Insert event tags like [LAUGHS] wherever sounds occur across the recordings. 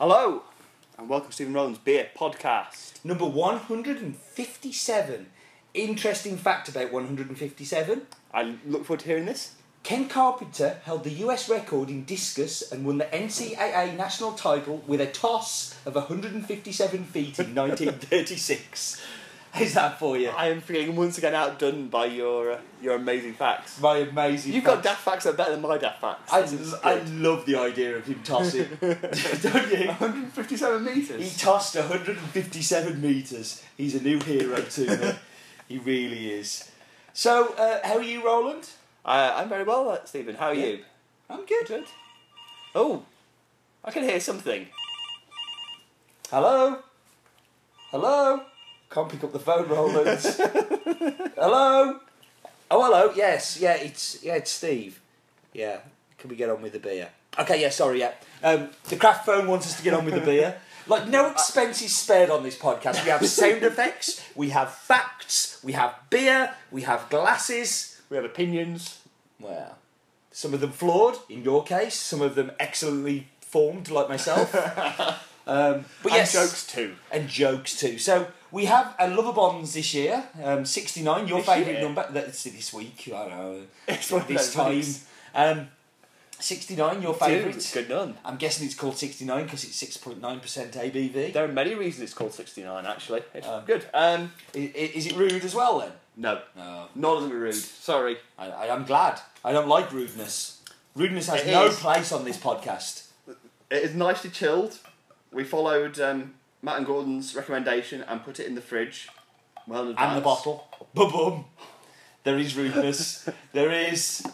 Hello, and welcome to Stephen Rowland's Beer Podcast. Number 157. Interesting fact about 157. I look forward to hearing this. Ken Carpenter held the US record in discus and won the NCAA national title with a toss of 157 feet in 1936. [LAUGHS] How's that for you? I am feeling once again outdone by your uh, your amazing facts. My amazing. Facts. You've fact. got daft facts that are better than my daft facts. I, This is I good. love the idea of him tossing. [LAUGHS] [LAUGHS] Don't you? 157 metres. He tossed 157 metres. He's a new hero to me. He really is. So, uh, how are you, Roland? Uh, I'm very well, uh, Stephen. How are Yeah. you? I'm good. Good. Oh, I can hear something. Hello? Hello? Can't pick up the phone, Roland. hello? Oh, hello. Yes, yeah, it's yeah, it's Steve. Yeah, can we get on with the beer? Okay, yeah, sorry, yeah. Um, the craft phone wants us to get on with the beer. Like no [LAUGHS] expense is spared on this podcast. We have sound effects, we have facts, we have beer, we have glasses. We have opinions. Well, some of them flawed in your case, some of them excellently formed, like myself. [LAUGHS] um, but And yes, jokes too. and jokes too. So we have a Lovibonds this year, um, 69, your This favourite year? number. That's this week, I don't know. [LAUGHS] It's one of this time. Um, 69, your favourite. Good none. I'm guessing it's called 69 because it's 6.9% ABV. There are many reasons it's called 69, actually. It's Um, good. Um, I- i- Is it rude as well then? no, No. not as rude. Sorry. I, I, am glad. I don't like rudeness. Rudeness has It no is. place on this podcast. It is nicely chilled. We followed um, Matt and Gordon's recommendation and put it in the fridge. Well in And the bottle. Boom, boom. There is rudeness. [LAUGHS] there is.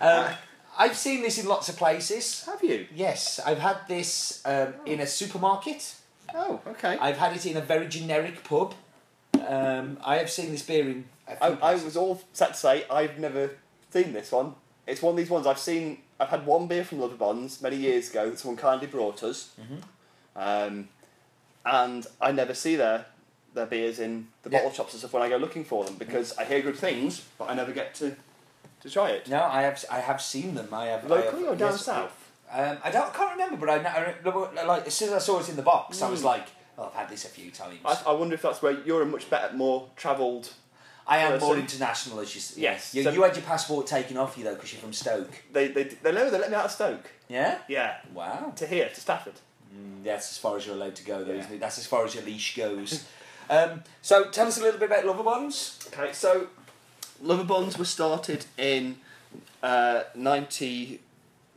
Um, I've seen this in lots of places. Have you? Yes, I've had this um, in a supermarket. Oh, okay. I've had it in a very generic pub. Um, I have seen this beer in. I, I was all set to say I've never seen this one. It's one of these ones I've seen. I've had one beer from Lovibonds many years ago that someone kindly brought us, um, and I never see their their beers in the Yeah. bottle shops and stuff when I go looking for them because I hear good things, but I never get to to try it. No, I have. I have seen them. I have. Locally I have, or down yes, south? Um, I don't. I can't remember, but I, I like as soon as I saw it in the box, I was Mm. like, "Oh, I've had this a few times." I, I wonder if that's where you're a much better, more travelled. I am more international, as you. s- Yes, You, so- you had your passport taken off you though, because you're from Stoke. They they they know they let me out of Stoke. Yeah. Yeah, Wow. to here to Stafford. Mm, that's as far as you're allowed to go, though, Yeah. isn't it? That's as far as your leash goes. [LAUGHS] um, so tell us a little bit about Lovibonds. Okay, so Lovibonds were started in uh, 90,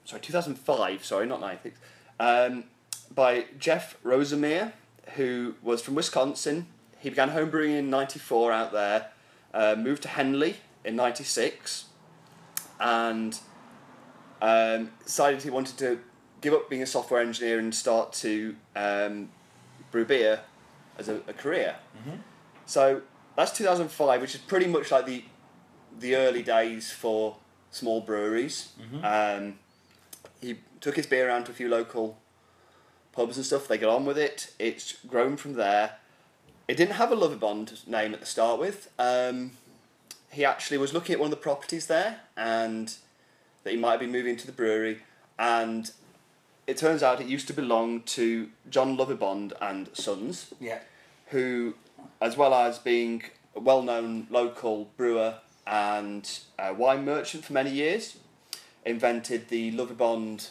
sorry, 2005, sorry, not 96, um, by Jeff Rosenmeier, who was from Wisconsin. He began homebrewing in 94 out there, uh, moved to Henley in 96, and um, decided he wanted to give up being a software engineer and start to um, brew beer as a, a career. So that's 2005, which is pretty much like the the early days for small breweries. Um, he took his beer around to a few local pubs and stuff. They got on with it. It's grown from there. It didn't have a Lovibond name at the start with. Um, he actually was looking at one of the properties there and that he might be moving to the brewery and it turns out it used to belong to John Lovibond and Sons Yeah. who, as well as being a well known local brewer and uh, wine merchant for many years, invented the Lovibond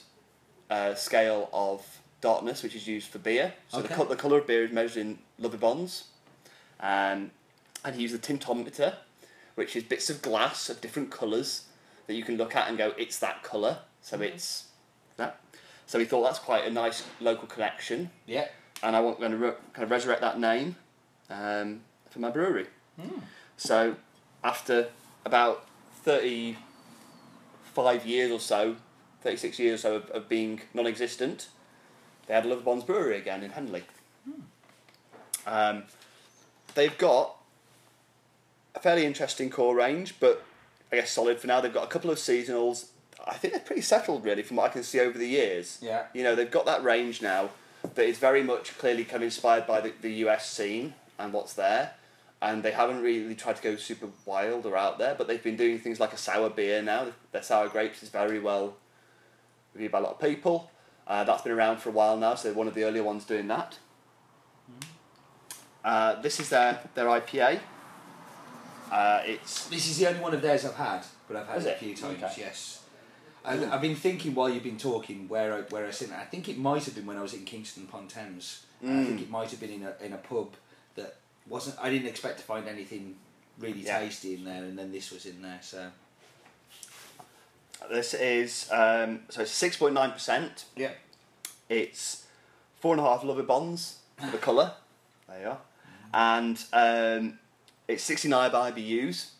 uh, scale of darkness, which is used for beer. So the, co- the colour of beer is measured in Lovibonds. Um, and he used the tintometer, which is bits of glass of different colours that you can look at and go, it's that colour. So it's that. So he thought that's quite a nice local connection Yeah. and I want going to re- kind of resurrect that name um, for my brewery. So after about thirty five years or so, thirty six years or so of, of being non existent, they had Lovibonds Brewery again in Henley. Um, they've got a fairly interesting core range, but I guess solid for now. They've got a couple of seasonals. I think they're pretty settled, really, from what I can see over the years. Yeah. You know, they've got that range now that is very much clearly kind of inspired by the, the US scene and what's there. And they haven't really tried to go super wild or out there, but they've been doing things like a sour beer now. Their sour grapes is very well reviewed by a lot of people. Uh, that's been around for a while now, so they're one of the earlier ones doing that. Uh, this is their, their IPA. Uh, it's This is the only one of theirs I've had, but I've had Is it a few times. Okay. Yes. I, I've been thinking while you've been talking where I, where I seen it. I think it might have been when I was in Kingston upon Thames. And I think Mm. it might have been in a in a pub that wasn't. I didn't expect to find anything really Yeah. tasty in there, and then this was in there. So this is um, so six point nine percent. yeah, It's four and a half Lovibonds for the colour. There you are. And um, it's 69 by IBUs,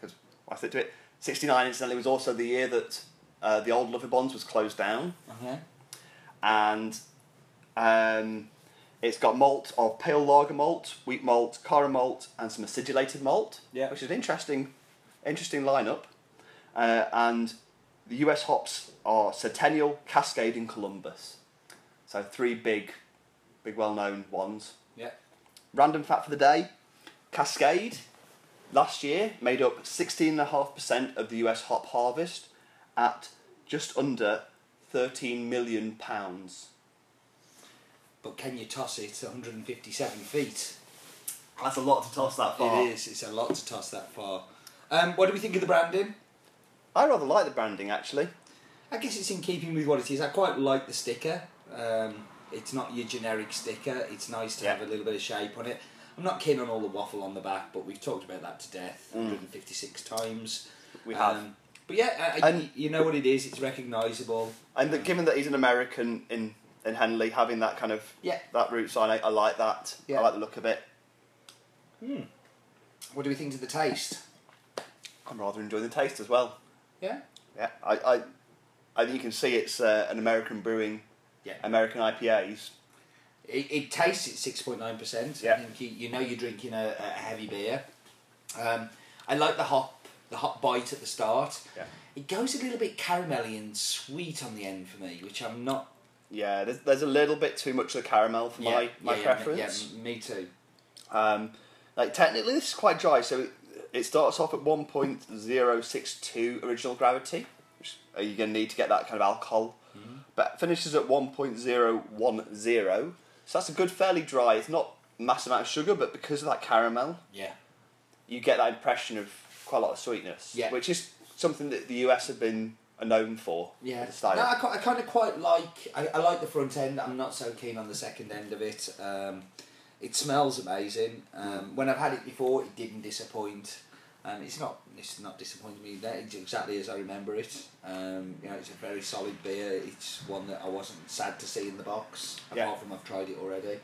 because I said to it. 69 incidentally was also the year that uh, the old Lovibonds was closed down. okay. And um, it's got malt of pale lager malt, wheat malt, cara malt, and some acidulated malt, Yeah. which is an interesting, interesting lineup. Uh, and the US hops are Centennial, Cascade, and Columbus. So three big, big well-known ones. Yeah. Random fact for the day: Cascade last year made up sixteen and a half percent of the US hop harvest at just under thirteen million pounds. But can you toss it 157 feet? That's a lot to toss that far. It is. It's a lot to toss that far. Um, what do we think of the branding? I rather like the branding actually. I guess it's in keeping with what it is. I quite like the sticker. Um, it's not your generic sticker. It's nice to Yeah. have a little bit of shape on it. I'm not keen on all the waffle on the back, but we've talked about that to death Mm. 156 times. We have. Um, but yeah, uh, And- you know what it is. It's recognisable. And the, given that he's an American in, in Henley, having that kind of Yeah. that root sign, I, I like that. Yeah. I like the look of it. What do we think to the taste? I'm rather enjoying the taste as well. Yeah. Yeah, I, I, I think you can see it's uh, an American brewing, Yeah. American IPAs. It, it tastes at six point nine percent. I Yeah. think you, you know you're drinking a, a heavy beer. Um, I like the hop, the hot bite at the start. Yeah. It goes a little bit caramelly and sweet on the end for me, which I'm not. Yeah, there's, there's a little bit too much of the caramel for my, my yeah, preference. Yeah, me too. Um, like technically, this is quite dry. So it, it starts off at one point zero six two original gravity, which are you going to need to get that kind of alcohol, but finishes at one point zero one zero. So that's a good, fairly dry. It's not massive amount of sugar, but because of that caramel, Yeah. you get that impression of quite a lot of sweetness. Yeah. which is something that the US have been known for. Yeah, the style. no, I, I kind of quite like. I, I like the front end. I'm not so keen on the second end of it. Um, it smells amazing. Um, when I've had it before, it didn't disappoint. Um, it's not. It's not disappointing me. There, it's exactly as I remember it. Um, you know, it's a very solid beer. It's one that I wasn't sad to see in the box. Yeah. Apart from I've tried it already.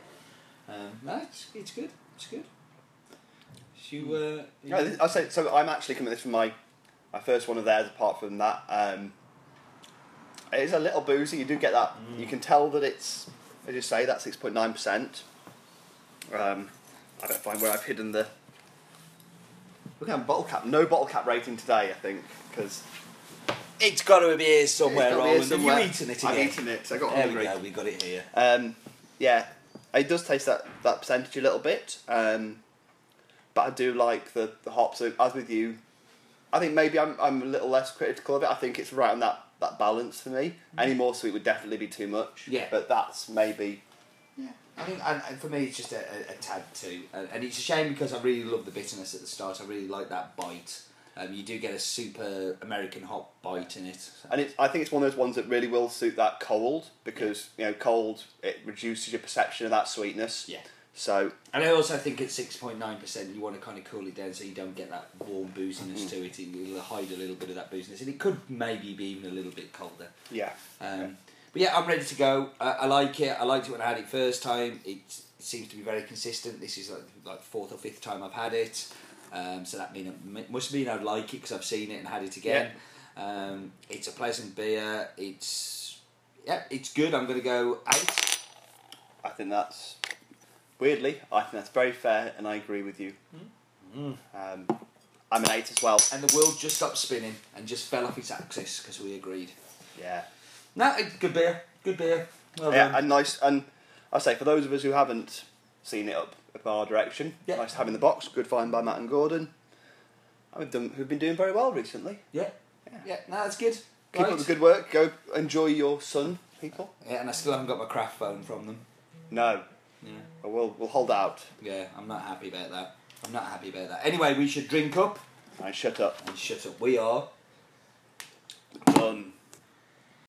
Um, no, it's, it's good. It's good. You, uh, Yeah, this- I say so. I'm actually coming this from my my first one of theirs. Apart from that, um, it is a little boozy. You do get that. You can tell that it's, as you say, that six point nine percent. Um, I don't find where I've hidden the. Look at bottle cap. No bottle cap rating today. I think because it's got to be here somewhere, It's gotta be here Roland. somewhere. Have you eaten it again? I've eaten it. So I got There hungry. we go. We got it here. Um, yeah, it does taste that, that percentage a little bit, um, but I do like the, the hops. So as with you, I think maybe I'm, I'm a little less critical of it. I think it's right on that, that balance for me. Any more sweet would definitely be too much. Yeah. But that's maybe Yeah, I think and, and for me it's just a, a, a tad too, and, and it's a shame because I really love the bitterness at the start. I really like that bite. Um, you do get a super American hop bite in it. and it's, I think it's one of those ones that really will suit that cold because you know cold it reduces your perception of that sweetness. Yeah. So And I also think at six point nine percent, you want to kind of cool it down so you don't get that warm booziness to it. It will hide a little bit of that booziness, and it could maybe be even a little bit colder. yeah. Um, But yeah, I'm ready to go. I, I like it. I liked it when I had it first time. It, it seems to be very consistent. This is like like fourth or fifth time I've had it. Um, so that mean it must mean I'd like it because I've seen it and had it again. Um, it's a pleasant beer. It's yeah, it's good. I'm going to go eight. I think that's weirdly. I think that's very fair, and I agree with you. Mm. Um, I'm an eight as well. And the world just stopped spinning and just fell off its axis because we agreed. Yeah. No, good beer. Good beer. Well yeah, done. and nice. And I say for those of us who haven't seen it up up our direction, Yeah. nice to have in the box. Good find by Matt and Gordon. Who've done, who've been doing very well recently. yeah. Yeah. Yeah. No, that's good. Keep Right. up the good work. Go enjoy your sun, people. Yeah, and I still haven't got my craft phone from them. No, Yeah. but we'll we'll hold out Yeah, I'm not happy about that. I'm not happy about that. Anyway, we should drink up and shut up. and shut up. We are. Done.